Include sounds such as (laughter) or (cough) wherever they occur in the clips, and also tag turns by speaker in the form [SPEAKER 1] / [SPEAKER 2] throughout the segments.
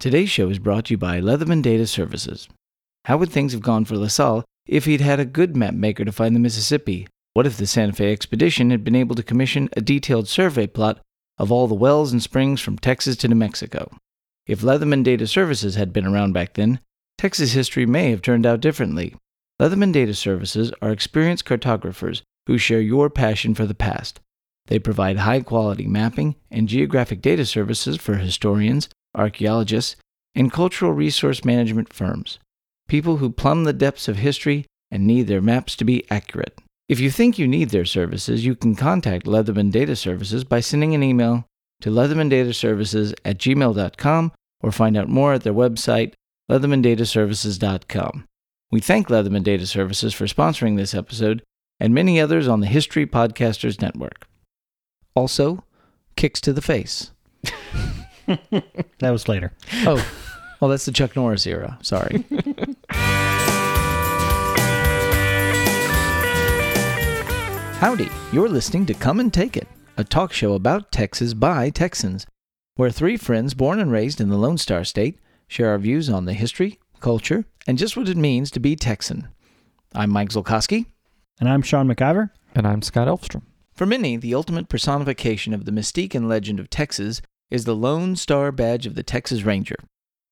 [SPEAKER 1] Today's show is brought to you by Leatherman Data Services. How would things have gone for LaSalle if he'd had a good map maker to find the Mississippi? What if the Santa Fe expedition had been able to commission a detailed survey plot of all the wells and springs from Texas to New Mexico? If Leatherman Data Services had been around back then, Texas history may have turned out differently. Leatherman Data Services are experienced cartographers who share your passion for the past. They provide high quality mapping and geographic data services for historians, archaeologists, and cultural resource management firms, people who plumb the depths of history and need their maps to be accurate. If you think you need their services, you can contact Leatherman Data Services by sending an email to leathermandataservices at gmail.com or find out more at their website, leathermandataservices.com. We thank Leatherman Data Services for sponsoring this episode and many others on the History Podcasters Network. Also, kicks to the face. (laughs) (laughs)
[SPEAKER 2] That was later.
[SPEAKER 1] Oh, well, that's the Chuck Norris era. Sorry. (laughs) Howdy, you're listening to Come and Take It, a talk show about Texas by Texans, where three friends born and raised in the Lone Star State share our views on the history, culture, and just what it means to be Texan. I'm Mike Zolkowski.
[SPEAKER 2] And I'm Sean McIver.
[SPEAKER 3] And I'm Scott Elfstrom.
[SPEAKER 1] For many, the ultimate personification of the mystique and legend of Texas is the Lone Star Badge of the Texas Ranger.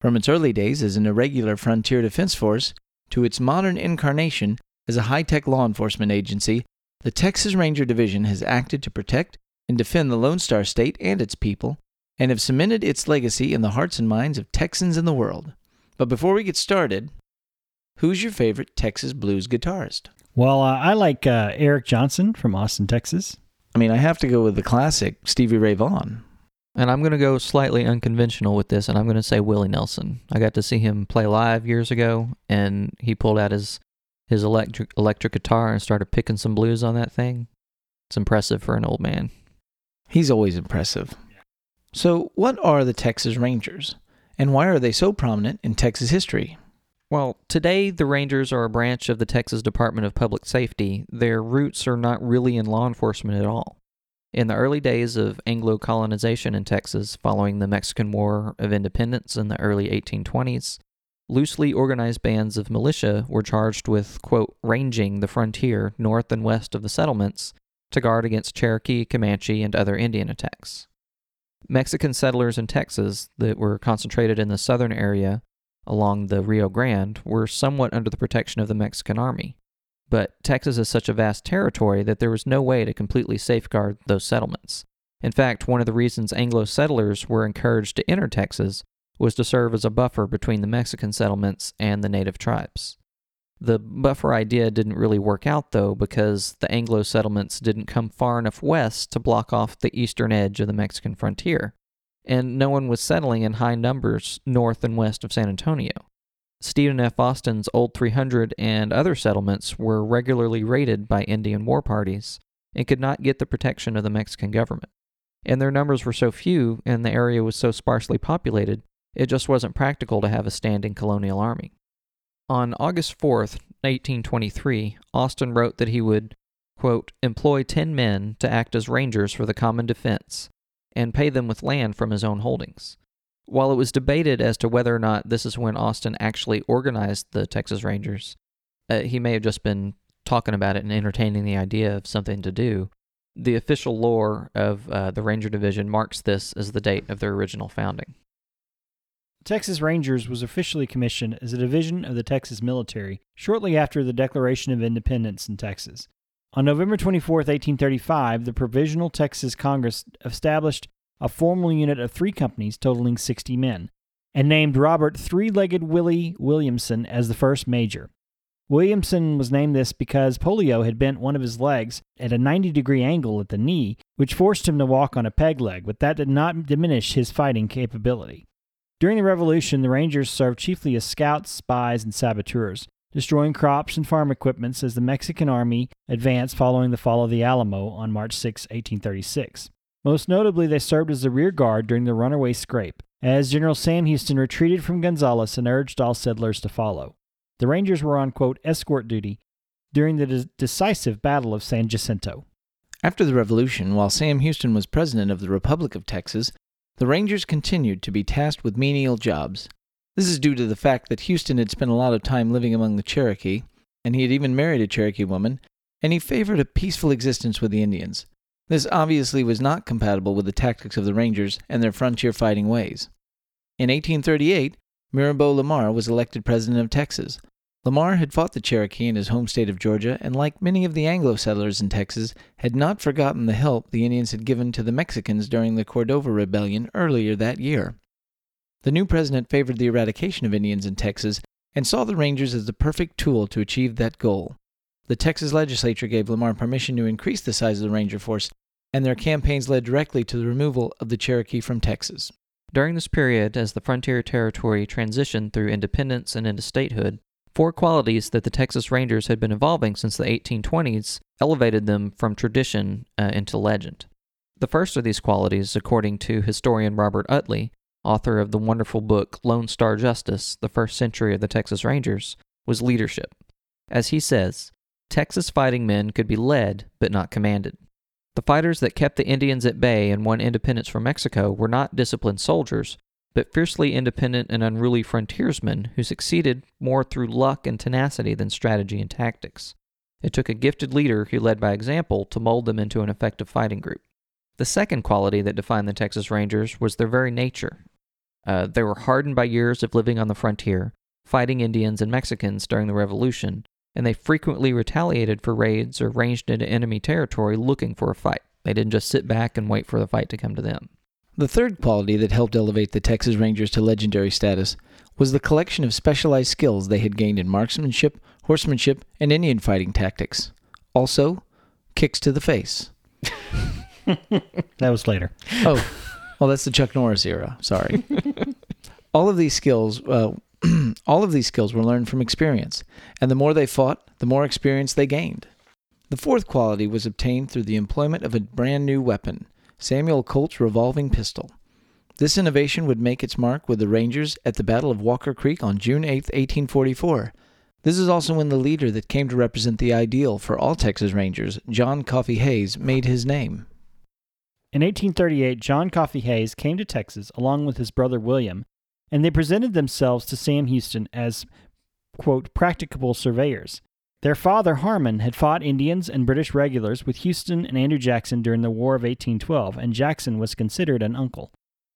[SPEAKER 1] From its early days as an irregular frontier defense force to its modern incarnation as a high tech law enforcement agency, the Texas Ranger Division has acted to protect and defend the Lone Star State and its people, and have cemented its legacy in the hearts and minds of Texans in the world. But before we get started, who's your favorite Texas blues guitarist?
[SPEAKER 2] Well, uh, I like uh, Eric Johnson from Austin, Texas.
[SPEAKER 1] I mean, I have to go with the classic Stevie Ray Vaughan.
[SPEAKER 3] And I'm going to go slightly unconventional with this, and I'm going to say Willie Nelson. I got to see him play live years ago, and he pulled out his his electric electric guitar and started picking some blues on that thing. It's impressive for an old man.
[SPEAKER 1] He's always impressive. So, what are the Texas Rangers, and why are they so prominent in Texas history?
[SPEAKER 3] Well, today the Rangers are a branch of the Texas Department of Public Safety. Their roots are not really in law enforcement at all. In the early days of Anglo colonization in Texas, following the Mexican War of Independence in the early 1820s, loosely organized bands of militia were charged with, quote, ranging the frontier north and west of the settlements to guard against Cherokee, Comanche, and other Indian attacks. Mexican settlers in Texas that were concentrated in the southern area along the Rio Grande were somewhat under the protection of the Mexican army. But Texas is such a vast territory that there was no way to completely safeguard those settlements. In fact, one of the reasons Anglo settlers were encouraged to enter Texas was to serve as a buffer between the Mexican settlements and the native tribes. The buffer idea didn't really work out, though, because the Anglo settlements didn't come far enough west to block off the eastern edge of the Mexican frontier, and no one was settling in high numbers north and west of San Antonio. Stephen F. Austin's Old 300 and other settlements were regularly raided by Indian war parties and could not get the protection of the Mexican government. And their numbers were so few and the area was so sparsely populated, it just wasn't practical to have a standing colonial army. On August 4th, 1823, Austin wrote that he would, quote, employ 10 men to act as rangers for the common defense and pay them with land from his own holdings. While it was debated as to whether or not this is when Austin actually organized the Texas Rangers, uh, he may have just been talking about it and entertaining the idea of something to do. The official lore of uh, the Ranger Division marks this as the date of their original founding.
[SPEAKER 2] Texas Rangers was officially commissioned as a division of the Texas military shortly after the Declaration of Independence in Texas. On November 24, 1835, the Provisional Texas Congress established a formal unit of three companies totaling 60 men and named Robert Three Legged Willie Williamson as the first major. Williamson was named this because polio had bent one of his legs at a 90 degree angle at the knee, which forced him to walk on a peg leg, but that did not diminish his fighting capability. During the Revolution, the Rangers served chiefly as scouts, spies, and saboteurs, destroying crops and farm equipments as the Mexican army advanced following the fall of the Alamo on March 6, 1836. Most notably, they served as the rear guard during the runaway scrape, as General Sam Houston retreated from Gonzales and urged all settlers to follow. The Rangers were on, quote, escort duty during the de- decisive Battle of San Jacinto.
[SPEAKER 1] After the Revolution, while Sam Houston was president of the Republic of Texas, the Rangers continued to be tasked with menial jobs. This is due to the fact that Houston had spent a lot of time living among the Cherokee, and he had even married a Cherokee woman, and he favored a peaceful existence with the Indians. This obviously was not compatible with the tactics of the Rangers and their frontier fighting ways. In 1838, Mirabeau Lamar was elected president of Texas. Lamar had fought the Cherokee in his home state of Georgia, and like many of the Anglo settlers in Texas, had not forgotten the help the Indians had given to the Mexicans during the Cordova Rebellion earlier that year. The new president favored the eradication of Indians in Texas and saw the Rangers as the perfect tool to achieve that goal. The Texas legislature gave Lamar permission to increase the size of the Ranger force, and their campaigns led directly to the removal of the Cherokee from Texas.
[SPEAKER 3] During this period, as the frontier territory transitioned through independence and into statehood, four qualities that the Texas Rangers had been evolving since the 1820s elevated them from tradition uh, into legend. The first of these qualities, according to historian Robert Utley, author of the wonderful book Lone Star Justice The First Century of the Texas Rangers, was leadership. As he says, Texas fighting men could be led, but not commanded. The fighters that kept the Indians at bay and won independence from Mexico were not disciplined soldiers, but fiercely independent and unruly frontiersmen who succeeded more through luck and tenacity than strategy and tactics. It took a gifted leader who led by example to mold them into an effective fighting group. The second quality that defined the Texas Rangers was their very nature. Uh, they were hardened by years of living on the frontier, fighting Indians and Mexicans during the Revolution, and they frequently retaliated for raids or ranged into enemy territory looking for a fight. They didn't just sit back and wait for the fight to come to them.
[SPEAKER 1] The third quality that helped elevate the Texas Rangers to legendary status was the collection of specialized skills they had gained in marksmanship, horsemanship, and Indian fighting tactics. Also, kicks to the face. (laughs)
[SPEAKER 2] That was later.
[SPEAKER 1] Oh, well, that's the Chuck Norris era. Sorry. (laughs) all of these skills, uh, (clears throat) all of these skills were learned from experience, and the more they fought, the more experience they gained. The fourth quality was obtained through the employment of a brand new weapon, Samuel Colt's revolving pistol. This innovation would make its mark with the Rangers at the Battle of Walker Creek on June 8, 1844. This is also when the leader that came to represent the ideal for all Texas Rangers, John Coffee Hays, made his name.
[SPEAKER 2] In 1838, John Coffee Hays came to Texas along with his brother William, and they presented themselves to Sam Houston as, quote, practicable surveyors. Their father, Harmon, had fought Indians and British regulars with Houston and Andrew Jackson during the War of 1812, and Jackson was considered an uncle.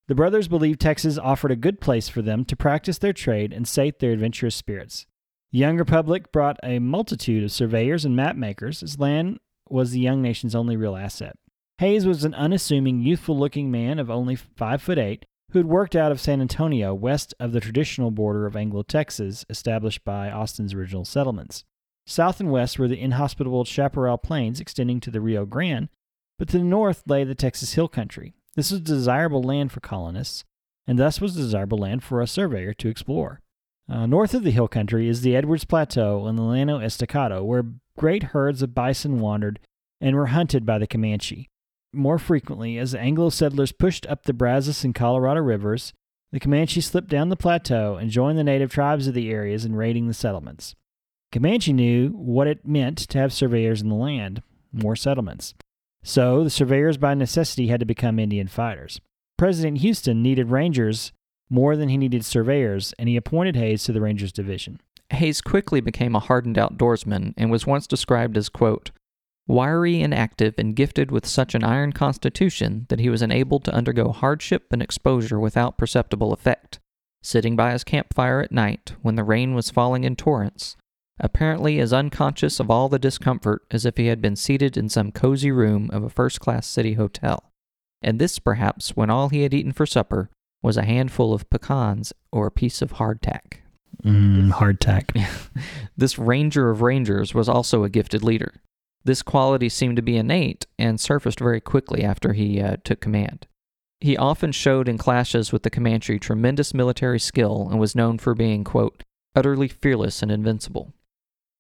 [SPEAKER 2] The brothers believed Texas offered a good place for them to practice their trade and sate their adventurous spirits. The young republic brought a multitude of surveyors and map makers, as land was the young nation's only real asset. Hays was an unassuming, youthful looking man of only five foot eight who had worked out of San Antonio, west of the traditional border of Anglo Texas established by Austin's original settlements. South and west were the inhospitable Chaparral Plains extending to the Rio Grande, but to the north lay the Texas Hill Country. This was desirable land for colonists, and thus was desirable land for a surveyor to explore. Uh, north of the hill country is the Edwards Plateau and the Llano Estacado, where great herds of bison wandered and were hunted by the Comanche. More frequently, as the Anglo settlers pushed up the Brazos and Colorado rivers, the Comanche slipped down the plateau and joined the native tribes of the areas in raiding the settlements. Comanche knew what it meant to have surveyors in the land, more settlements. So the surveyors by necessity had to become Indian fighters. President Houston needed rangers more than he needed surveyors, and he appointed Hays to the Rangers Division.
[SPEAKER 3] Hays quickly became a hardened outdoorsman and was once described as, quote, wiry and active and gifted with such an iron constitution that he was enabled to undergo hardship and exposure without perceptible effect, sitting by his campfire at night when the rain was falling in torrents, apparently as unconscious of all the discomfort as if he had been seated in some cozy room of a first class city hotel. And this, perhaps, when all he had eaten for supper was a handful of pecans or a piece of hardtack.
[SPEAKER 2] Mm, hardtack. (laughs)
[SPEAKER 3] This ranger of rangers was also a gifted leader. This quality seemed to be innate and surfaced very quickly after he uh, took command. He often showed in clashes with the Comanche tremendous military skill and was known for being, quote, utterly fearless and invincible.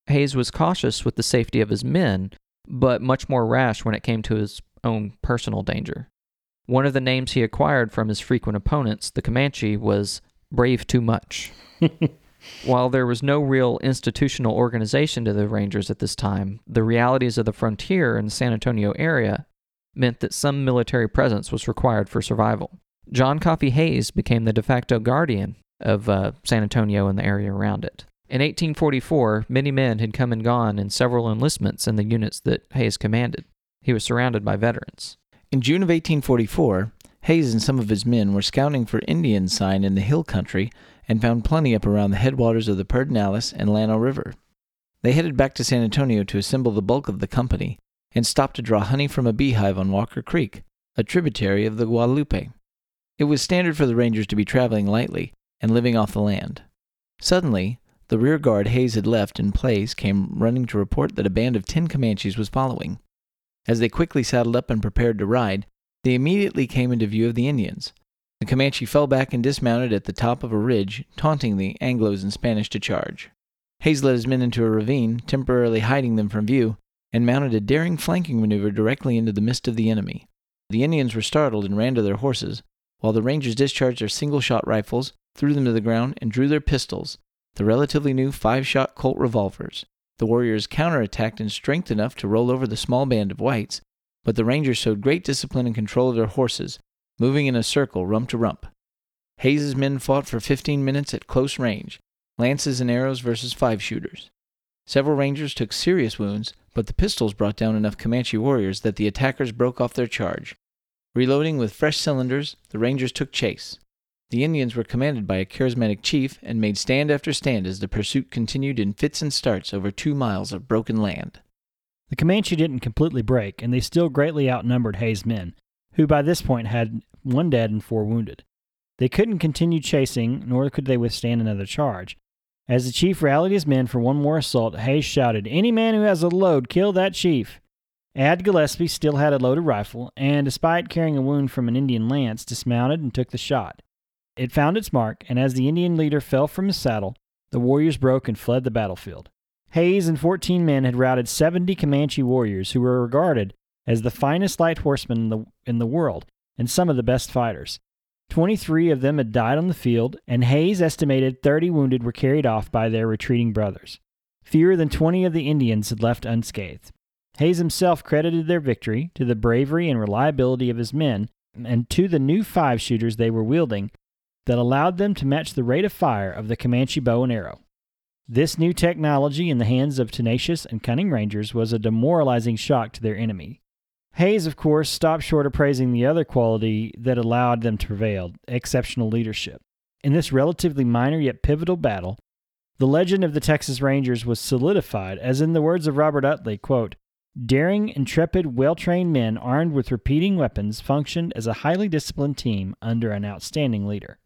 [SPEAKER 3] Hays was cautious with the safety of his men, but much more rash when it came to his own personal danger. One of the names he acquired from his frequent opponents, the Comanche, was Brave Too Much. (laughs) While there was no real institutional organization to the Rangers at this time, the realities of the frontier in the San Antonio area meant that some military presence was required for survival. John Coffee Hays became the de facto guardian of uh, San Antonio and the area around it. In 1844, many men had come and gone in several enlistments in the units that Hays commanded. He was surrounded by veterans.
[SPEAKER 1] In June of 1844, Hays and some of his men were scouting for Indian sign in the hill country and found plenty up around the headwaters of the Pedernales and Llano River. They headed back to San Antonio to assemble the bulk of the company and stopped to draw honey from a beehive on Walker Creek, a tributary of the Guadalupe. It was standard for the Rangers to be traveling lightly and living off the land. Suddenly, the rear guard Hays had left in place came running to report that a band of ten Comanches was following. As they quickly saddled up and prepared to ride, they immediately came into view of the Indians. The Comanche fell back and dismounted at the top of a ridge, taunting the Anglos in Spanish to charge. Hays led his men into a ravine, temporarily hiding them from view, and mounted a daring flanking maneuver directly into the midst of the enemy. The Indians were startled and ran to their horses, while the Rangers discharged their single shot rifles, threw them to the ground, and drew their pistols, the relatively new five shot Colt revolvers. The warriors counterattacked in strength enough to roll over the small band of whites, but the Rangers showed great discipline and control of their horses, moving in a circle, rump to rump. Hays's men fought for 15 minutes at close range, lances and arrows versus five shooters. Several Rangers took serious wounds, but the pistols brought down enough Comanche warriors that the attackers broke off their charge. Reloading with fresh cylinders, the Rangers took chase. The Indians were commanded by a charismatic chief and made stand after stand as the pursuit continued in fits and starts over two miles of broken land.
[SPEAKER 2] The Comanche didn't completely break, and they still greatly outnumbered Hays' men, who by this point had one dead and four wounded. They couldn't continue chasing, nor could they withstand another charge. As the chief rallied his men for one more assault, Hays shouted, Any man who has a load, kill that chief. Ad Gillespie still had a loaded rifle, and despite carrying a wound from an Indian lance, dismounted and took the shot. It found its mark, and as the Indian leader fell from his saddle, the warriors broke and fled the battlefield. Hays and 14 men had routed 70 Comanche warriors who were regarded as the finest light horsemen in the, in the world and some of the best fighters. 23 of them had died on the field, and Hays estimated 30 wounded were carried off by their retreating brothers. Fewer than 20 of the Indians had left unscathed. Hays himself credited their victory to the bravery and reliability of his men and to the new five shooters they were wielding that allowed them to match the rate of fire of the Comanche bow and arrow. This new technology in the hands of tenacious and cunning rangers was a demoralizing shock to their enemy. Hays, of course, stopped short of praising the other quality that allowed them to prevail exceptional leadership. In this relatively minor yet pivotal battle, the legend of the Texas Rangers was solidified, as in the words of Robert Utley, quote, Daring, intrepid, well trained men armed with repeating weapons functioned as a highly disciplined team under an outstanding leader.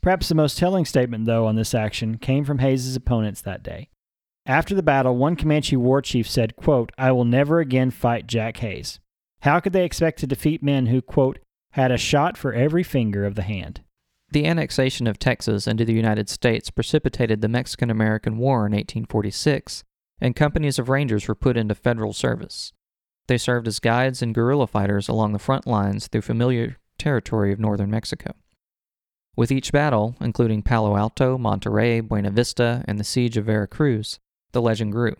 [SPEAKER 2] Perhaps the most telling statement, though, on this action came from Hays's opponents that day. After the battle, one Comanche war chief said, quote, I will never again fight Jack Hays. How could they expect to defeat men who, quote, had a shot for every finger of the hand?
[SPEAKER 3] The annexation of Texas into the United States precipitated the Mexican American War in 1846, and companies of Rangers were put into federal service. They served as guides and guerrilla fighters along the front lines through familiar territory of northern Mexico. With each battle, including Palo Alto, Monterrey, Buena Vista, and the siege of Veracruz, the legend grew.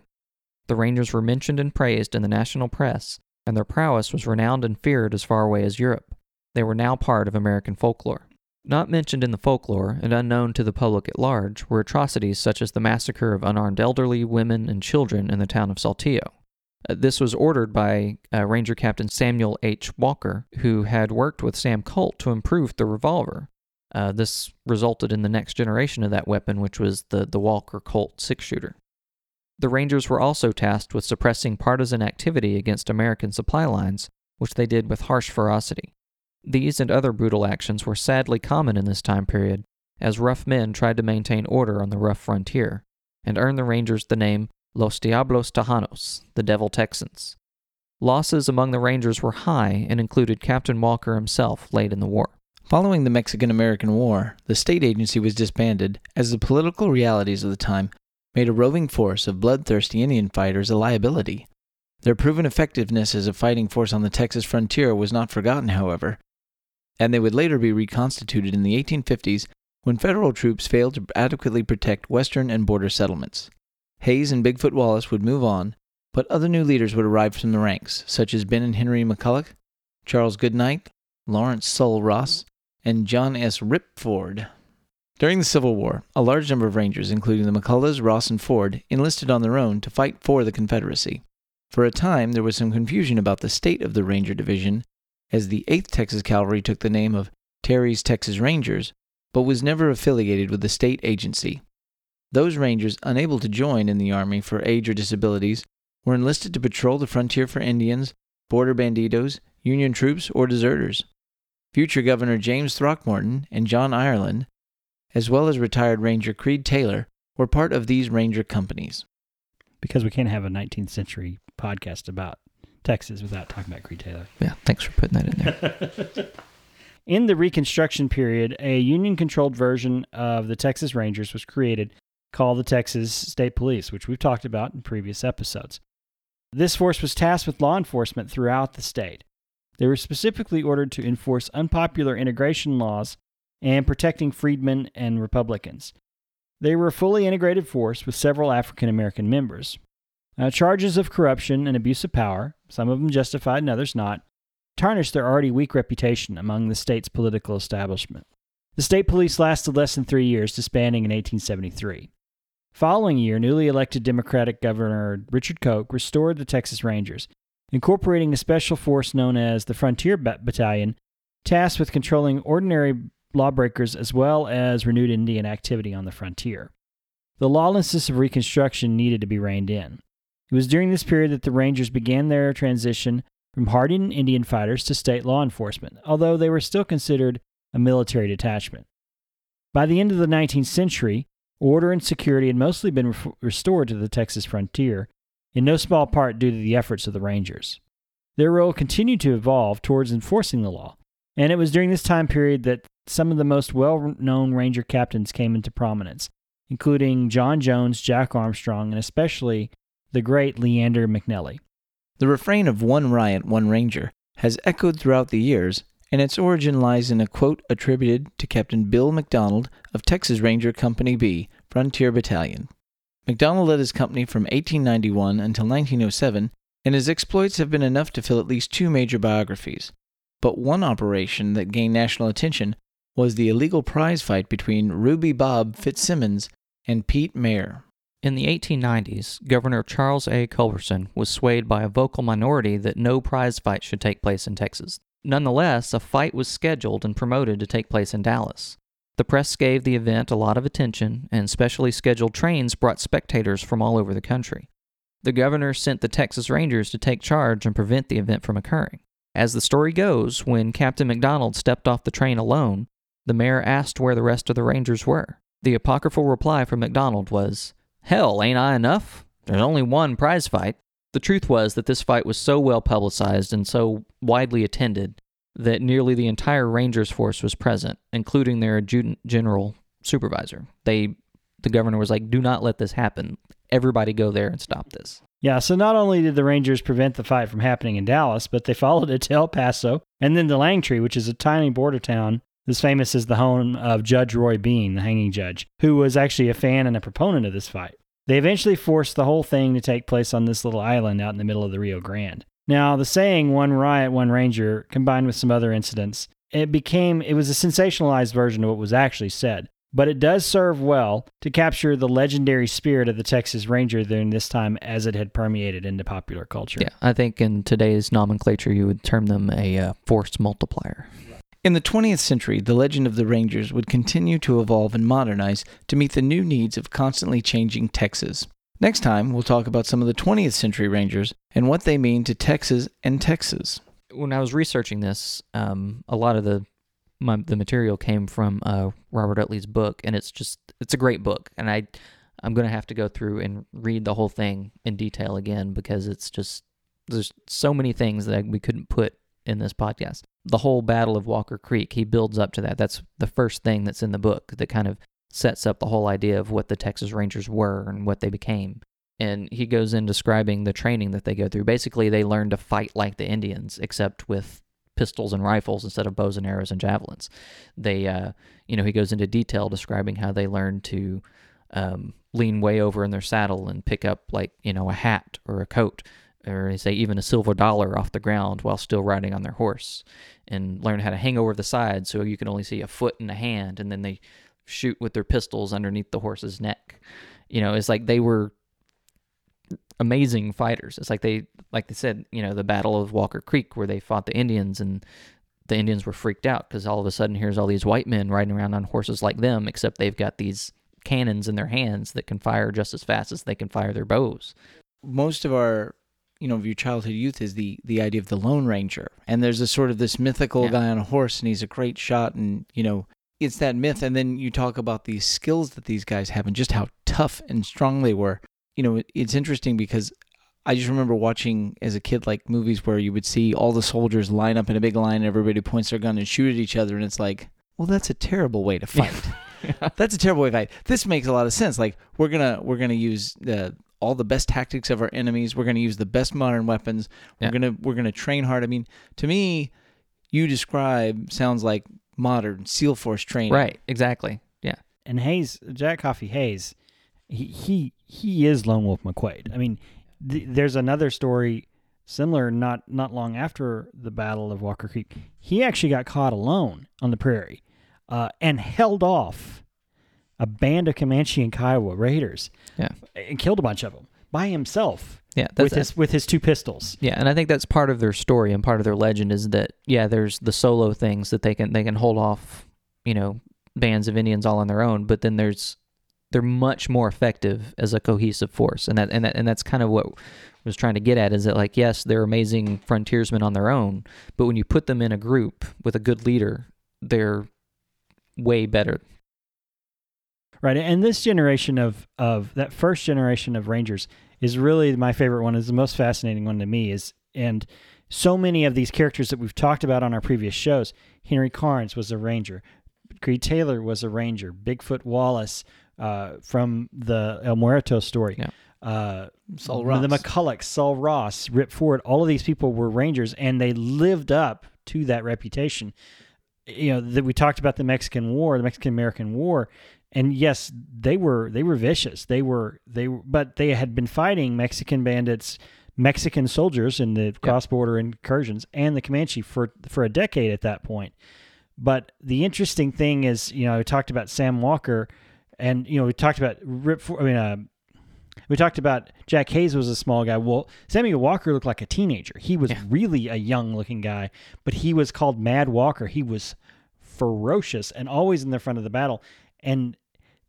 [SPEAKER 3] The Rangers were mentioned and praised in the national press, and their prowess was renowned and feared as far away as Europe. They were now part of American folklore. Not mentioned in the folklore, and unknown to the public at large, were atrocities such as the massacre of unarmed elderly, women, and children in the town of Saltillo. Uh, this was ordered by uh, Ranger Captain Samuel H. Walker, who had worked with Sam Colt to improve the revolver, uh, this resulted in the next generation of that weapon, which was the, the Walker Colt six shooter. The Rangers were also tasked with suppressing partisan activity against American supply lines, which they did with harsh ferocity. These and other brutal actions were sadly common in this time period, as rough men tried to maintain order on the rough frontier, and earned the Rangers the name Los Diablos Tejanos, the Devil Texans. Losses among the Rangers were high and included Captain Walker himself late in the war.
[SPEAKER 1] Following the Mexican American War, the state agency was disbanded as the political realities of the time made a roving force of bloodthirsty Indian fighters a liability. Their proven effectiveness as a fighting force on the Texas frontier was not forgotten, however, and they would later be reconstituted in the 1850s when federal troops failed to adequately protect western and border settlements. Hays and Bigfoot Wallace would move on, but other new leaders would arrive from the ranks, such as Ben and Henry McCulloch, Charles Goodnight, Lawrence Sul Ross, and John S. Rip Ford. During the Civil War, a large number of Rangers, including the McCullochs, Ross, and Ford, enlisted on their own to fight for the Confederacy. For a time, there was some confusion about the state of the Ranger Division, as the 8th Texas Cavalry took the name of Terry's Texas Rangers, but was never affiliated with the state agency. Those Rangers unable to join in the Army for age or disabilities were enlisted to patrol the frontier for Indians, border banditos, Union troops, or deserters. Future Governor James Throckmorton and John Ireland, as well as retired Ranger Creed Taylor, were part of these Ranger companies.
[SPEAKER 2] Because we can't have a 19th century podcast about Texas without talking about Creed Taylor.
[SPEAKER 3] Yeah, thanks for putting that in there. (laughs)
[SPEAKER 2] In the Reconstruction period, a Union controlled version of the Texas Rangers was created called the Texas State Police, which we've talked about in previous episodes. This force was tasked with law enforcement throughout the state. They were specifically ordered to enforce unpopular integration laws and protecting freedmen and Republicans. They were a fully integrated force with several African American members. Charges of corruption and abuse of power, some of them justified and others not, tarnished their already weak reputation among the state's political establishment. The state police lasted less than three years, disbanding in 1873. Following year, newly elected Democratic Governor Richard Coke restored the Texas Rangers, incorporating a special force known as the Frontier Battalion, tasked with controlling ordinary lawbreakers as well as renewed Indian activity on the frontier. The lawlessness of Reconstruction needed to be reined in. It was during this period that the Rangers began their transition from hardened Indian fighters to state law enforcement, although they were still considered a military detachment. By the end of the 19th century, order and security had mostly been re- restored to the Texas frontier, in no small part due to the efforts of the Rangers. Their role continued to evolve towards enforcing the law, and it was during this time period that some of the most well known Ranger captains came into prominence, including John Jones, Jack Armstrong, and especially the great Leander McNelly.
[SPEAKER 1] The refrain of one riot, one ranger has echoed throughout the years, and its origin lies in a quote attributed to Captain Bill McDonald of Texas Ranger Company B, Frontier Battalion. McDonald led his company from 1891 until 1907, and his exploits have been enough to fill at least two major biographies. But one operation that gained national attention was the illegal prize fight between Ruby Bob Fitzsimmons and Pete Maher.
[SPEAKER 3] In the 1890s, Governor Charles A. Culberson was swayed by a vocal minority that no prize fight should take place in Texas. Nonetheless, a fight was scheduled and promoted to take place in Dallas. The press gave the event a lot of attention, and specially scheduled trains brought spectators from all over the country. The governor sent the Texas Rangers to take charge and prevent the event from occurring. As the story goes, when Captain McDonald stepped off the train alone, the mayor asked where the rest of the Rangers were. The apocryphal reply from McDonald was, Hell, ain't I enough? There's only one prize fight. The truth was that this fight was so well publicized and so widely attended that nearly the entire Rangers force was present, including their adjutant general supervisor. They the governor was like, "Do not let this happen. Everybody go there and stop this."
[SPEAKER 2] Yeah, so not only did the Rangers prevent the fight from happening in Dallas, but they (laughs) followed it to El Paso and then to Langtry, which is a tiny border town that's famous as the home of Judge Roy Bean, the hanging judge, who was actually a fan and a proponent of this fight. They eventually forced the whole thing to take place on this little island out in the middle of the Rio Grande. Now, the saying one riot, one ranger, combined with some other incidents, it became it was a sensationalized version of what was actually said. But it does serve well to capture the legendary spirit of the Texas Ranger during this time as it had permeated into popular culture.
[SPEAKER 3] Yeah, I think in today's nomenclature, you would term them a uh, force multiplier.
[SPEAKER 1] In the 20th century, the legend of the Rangers would continue to evolve and modernize to meet the new needs of constantly changing Texas. Next time, we'll talk about some of the 20th century Rangers and what they mean to Texas and Texas.
[SPEAKER 3] When I was researching this, um, a lot of the my, the material came from uh, Robert Utley's book, and it's just it's a great book, and I I'm gonna have to go through and read the whole thing in detail again because it's just there's so many things that we couldn't put in this podcast. The whole Battle of Walker Creek, he builds up to that. That's the first thing that's in the book that kind of sets up the whole idea of what the Texas Rangers were and what they became. And he goes in describing the training that they go through. Basically, they learn to fight like the Indians, except with pistols and rifles instead of bows and arrows and javelins. They, uh, you know, he goes into detail describing how they learn to um, lean way over in their saddle and pick up like you know a hat or a coat or say even a silver dollar off the ground while still riding on their horse, and learn how to hang over the side so you can only see a foot and a hand, and then they shoot with their pistols underneath the horse's neck. You know, it's like they were amazing fighters. It's like they like they said, you know, the Battle of Walker Creek where they fought the Indians and the Indians were freaked out because all of a sudden here's all these white men riding around on horses like them, except they've got these cannons in their hands that can fire just as fast as they can fire their bows.
[SPEAKER 1] Most of our you know, of your childhood youth is the the idea of the Lone Ranger. And there's a sort of this mythical
[SPEAKER 3] Yeah.
[SPEAKER 1] guy on a horse and he's a great shot and, you know, it's that myth and then you talk about these skills that these guys have and just how tough and strong they were. You know, it's interesting because I just remember watching as a kid like movies where you would see all the soldiers line up in a big line and everybody points their gun and shoot at each other and it's like, well, that's a terrible way to (laughs) fight. That's a terrible way to fight. This makes a lot of sense. Like we're gonna we're gonna use the all the best tactics of our enemies. We're gonna use the best modern weapons. We're
[SPEAKER 3] Yeah.
[SPEAKER 1] gonna we're gonna train hard. I mean, to me, you describe sounds like modern SEAL Force training.
[SPEAKER 3] Right, exactly. Yeah.
[SPEAKER 2] and Hays, Jack Coffee Hays, he he he is Lone Wolf McQuade. I mean, th- there's another story similar, not not long after the Battle of Walker Creek. He actually got caught alone on the prairie, uh, and held off a band of Comanche and Kiowa raiders.
[SPEAKER 3] Yeah.
[SPEAKER 2] and killed a bunch of them by himself
[SPEAKER 3] Yeah, that's
[SPEAKER 2] with his with his two pistols.
[SPEAKER 3] Yeah, and I think that's part of their story and part of their legend is that yeah, there's the solo things that they can they can hold off, you know, bands of Indians all on their own, but then there's they're much more effective as a cohesive force. And that and that and that's kind of what I was trying to get at is that like yes, they're amazing frontiersmen on their own, but when you put them in a group with a good leader, they're way better.
[SPEAKER 2] Right, and this generation of of that first generation of Rangers is really my favorite one. Is the most fascinating one to me. Is and so many of these characters that we've talked about on our previous shows. Henry Karnes was a Ranger. Creed Taylor was a Ranger. Bigfoot Wallace uh, from the El Muerto story.
[SPEAKER 3] Yeah.
[SPEAKER 1] Saul
[SPEAKER 2] Uh, the
[SPEAKER 1] McCulloch,
[SPEAKER 2] McCullochs, Saul Ross, Rip Ford, all of these people were Rangers, and they lived up to that reputation. You know that we talked about the Mexican War, the Mexican American War, and yes, they were they were vicious. They were they were, but they had been fighting Mexican bandits, Mexican soldiers in the cross border incursions, and the Comanche for for a decade at that point. But the interesting thing is, you know, we talked about Sam Walker, and you know, we talked about Rip. I mean, uh, we talked about Jack Hays was a small guy. Well, Samuel Walker looked like a teenager. He was
[SPEAKER 3] Yeah.
[SPEAKER 2] really a young looking guy, but he was called Mad Walker. He was ferocious and always in the front of the battle. And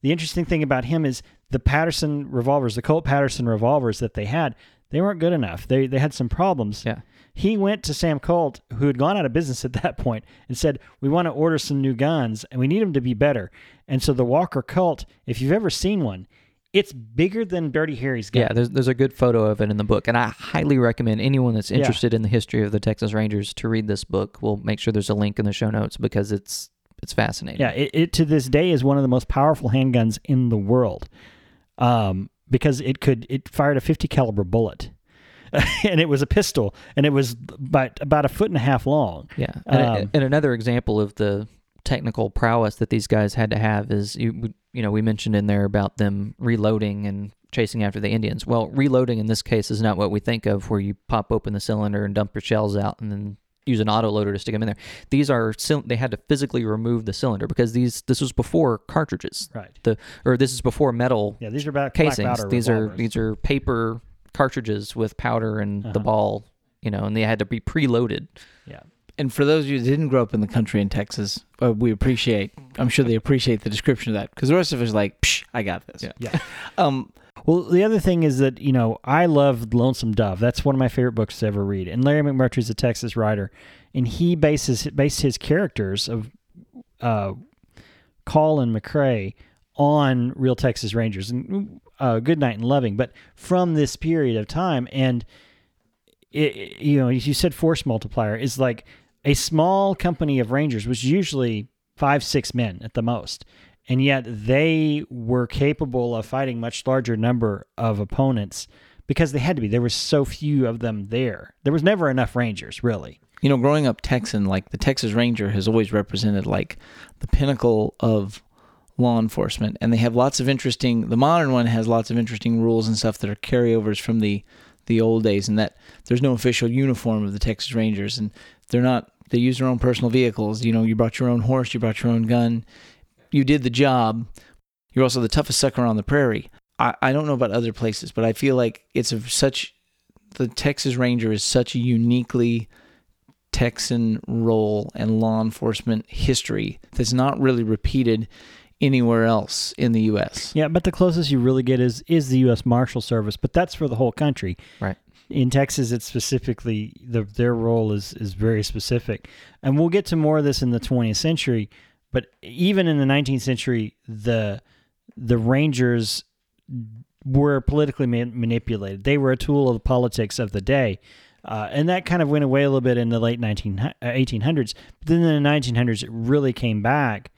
[SPEAKER 2] the interesting thing about him is the Paterson revolvers, the Colt Paterson revolvers that they had, they weren't good enough. They they had some problems.
[SPEAKER 3] Yeah.
[SPEAKER 2] He went to Sam Colt, who had gone out of business at that point, and said, "We want to order some new guns, and we need them to be better." And so the Walker Colt, if you've ever seen one, it's bigger than Dirty Harry's gun.
[SPEAKER 3] Yeah, there's there's a good photo of it in the book, and I highly recommend anyone that's
[SPEAKER 2] Yeah.
[SPEAKER 3] interested in the history of the Texas Rangers to read this book. We'll make sure there's a link in the show notes because it's it's fascinating.
[SPEAKER 2] Yeah, it, it to this day is one of the most powerful handguns in the world, um, because it could it fired a 50 caliber bullet, (laughs) and it was a pistol, and it was about about a foot and a half long.
[SPEAKER 3] Yeah, and,
[SPEAKER 2] Um,
[SPEAKER 3] and another example of the technical prowess that these guys had to have is you you know we mentioned in there about them reloading and chasing after the Indians. Well, reloading in this case is not what we think of, where you pop open the cylinder and dump your shells out and then use an autoloader to stick them in there. These are they had to physically remove the cylinder because these this was before cartridges,
[SPEAKER 2] Right.
[SPEAKER 3] the or this is before metal
[SPEAKER 2] Yeah, these are about black
[SPEAKER 3] casings.
[SPEAKER 2] powder
[SPEAKER 3] These are these are paper cartridges with powder and the
[SPEAKER 2] Uh-huh.
[SPEAKER 3] ball, you know, and they had to be preloaded.
[SPEAKER 2] yeah.
[SPEAKER 1] And for those of you that didn't grow up in the country in Texas, uh, we appreciate. I'm sure they appreciate the description of that because the rest of us are like, Psh, I got this.
[SPEAKER 3] Yeah.
[SPEAKER 2] Yeah. (laughs)
[SPEAKER 1] Um.
[SPEAKER 2] Well, the other thing is that you know I love Lonesome Dove. That's one of my favorite books to ever read. And Larry McMurtry's a Texas writer, and he bases based his characters of uh, Call and McCrae on real Texas Rangers and uh, Goodnight and Loving, but from this period of time. And it, it- you know, you said force multiplier is like a small company of Rangers was usually five six men at the most and yet they were capable of fighting much larger number of opponents because they had to be. There was so few of them there. There was never enough Rangers, really.
[SPEAKER 1] You know, growing up Texan, like the Texas Ranger has always represented like the pinnacle of law enforcement, and they have lots of interesting. The modern one has lots of interesting rules and stuff that are carryovers from the the old days, and that there's no official uniform of the Texas Rangers, and they're not. They use their own personal vehicles. You know, you brought your own horse, you brought your own gun, you did the job. You're also the toughest sucker on the prairie. I, I don't know about other places, but I feel like it's of such the Texas Ranger is such a uniquely Texan role and law enforcement history that's not really repeated anywhere else in the U.S.
[SPEAKER 2] Yeah, but the closest you really get is is the U.S. Marshal Service, but that's for the whole country.
[SPEAKER 3] Right.
[SPEAKER 2] In Texas, it's specifically the their role is is very specific, and we'll get to more of this in the 20th century. But even in the 19th century, the the Rangers were politically man- manipulated. They were a tool of the politics of the day. Uh, and that kind of went away a little bit in the late 19, uh, 1800s. But then in the 1900s, it really came back.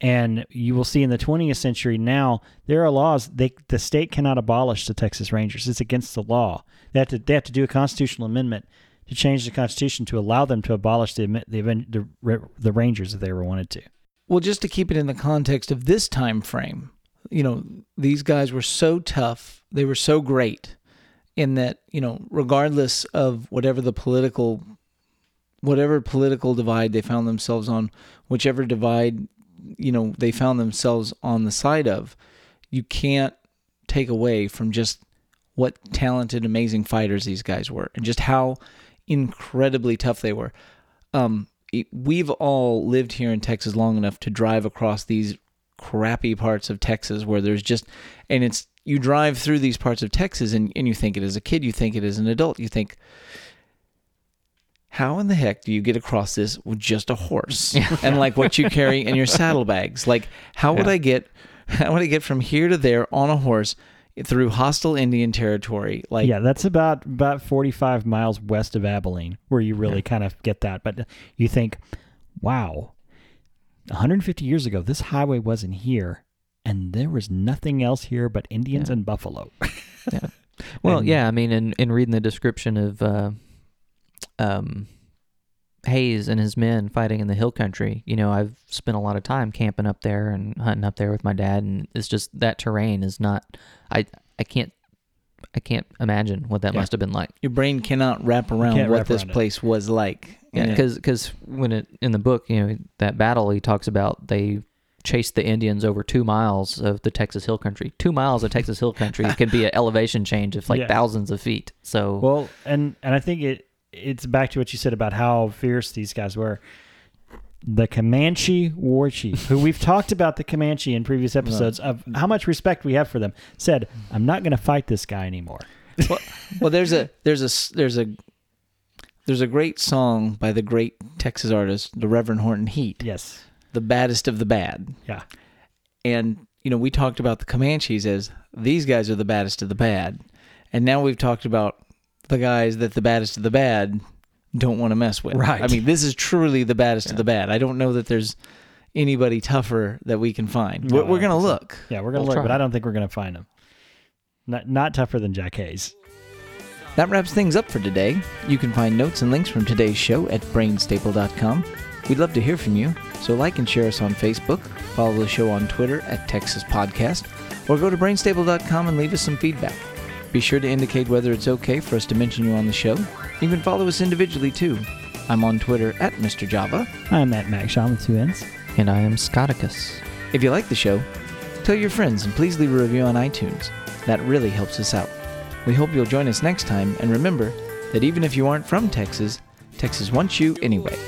[SPEAKER 2] And you will see in the 20th century now, there are laws. They, the state cannot abolish the Texas Rangers. It's against the law. They have to, they have to do a constitutional amendment to change the Constitution to allow them to abolish the, the, the, the Rangers if they were wanted to.
[SPEAKER 1] Well, just to keep it in the context of this time frame, you know, these guys were so tough. They were so great in that, you know, regardless of whatever the political whatever political divide they found themselves on, whichever divide, you know, they found themselves on the side of, you can't take away from just what talented, amazing fighters these guys were and just how incredibly tough they were. Um, we've all lived here in Texas long enough to drive across these crappy parts of Texas where there's just, and it's, you drive through these parts of Texas and, and you think it as a kid, you think it as an adult, you think, how in the heck do you get across this with just a horse (laughs) and like what you carry in your saddlebags? Like, how would
[SPEAKER 3] Yeah.
[SPEAKER 1] I get, how would I get from here to there on a horse through hostile Indian territory? Like,
[SPEAKER 2] yeah, that's about about 45 miles west of Abilene, where you really kind of get that. But you think, wow, 150 years ago, this highway wasn't here, and there was nothing else here but Indians
[SPEAKER 3] Yeah.
[SPEAKER 2] and buffalo.
[SPEAKER 3] Well, (laughs)
[SPEAKER 2] And-
[SPEAKER 3] yeah, I mean, in, in reading the description of uh, um, Hays and his men fighting in the hill country, you know, I've spent a lot of time camping up there and hunting up there with my dad, and it's just that terrain is not. I I can't I can't imagine what that
[SPEAKER 2] Yeah.
[SPEAKER 3] must have been like.
[SPEAKER 1] your brain cannot wrap around what
[SPEAKER 2] wrap
[SPEAKER 1] this
[SPEAKER 2] around it.
[SPEAKER 1] place was like.
[SPEAKER 3] Yeah,
[SPEAKER 1] And it-
[SPEAKER 3] because when it in the book, you know, that battle he talks about they chased the Indians over two miles of the Texas Hill Country. Two miles of Texas Hill Country could be an (laughs) elevation change of like
[SPEAKER 2] Yeah.
[SPEAKER 3] thousands of feet. So
[SPEAKER 2] Well, and and I think it it's back to what you said about how fierce these guys were. The Comanche war chief, who we've (laughs) talked about the Comanche in previous episodes of how much respect we have for them, said, "I'm not going to fight this guy anymore." (laughs)
[SPEAKER 1] well, well, there's a there's a there's a there's a great song by the great Texas artist, the Reverend Horton Heat,
[SPEAKER 2] Yes.
[SPEAKER 1] "The Baddest of the Bad,"
[SPEAKER 2] Yeah.
[SPEAKER 1] and you know we talked about the Comanches as these guys are the baddest of the bad, and now we've talked about the guys that the baddest of the bad don't want to mess with.
[SPEAKER 2] Right.
[SPEAKER 1] I mean, this is truly the baddest of the bad. I don't know that there's anybody tougher that we can find.
[SPEAKER 2] No,
[SPEAKER 1] we're we're gonna
[SPEAKER 2] think so.
[SPEAKER 1] look.
[SPEAKER 2] Yeah, we're gonna
[SPEAKER 3] We'll
[SPEAKER 2] look, but. I don't think we're gonna find them. Not not tougher than Jack Hays.
[SPEAKER 1] That wraps things up for today. You can find notes and links from today's show at brainstaple.com. We'd love to hear from you, so like and share us on Facebook, follow the show on Twitter at Texas Podcast, or go to brainstable.com and leave us some feedback. Be sure to indicate whether it's okay for us to mention you on the show. You can follow us individually too. I'm on Twitter at Mr. Java.
[SPEAKER 2] I'm at MacShaw with two N's.
[SPEAKER 3] and I am Scotticus.
[SPEAKER 1] If you like the show, tell your friends and please leave a review on iTunes. That really helps us out. We hope you'll join us next time, and remember that even if you aren't from Texas, Texas wants you anyway.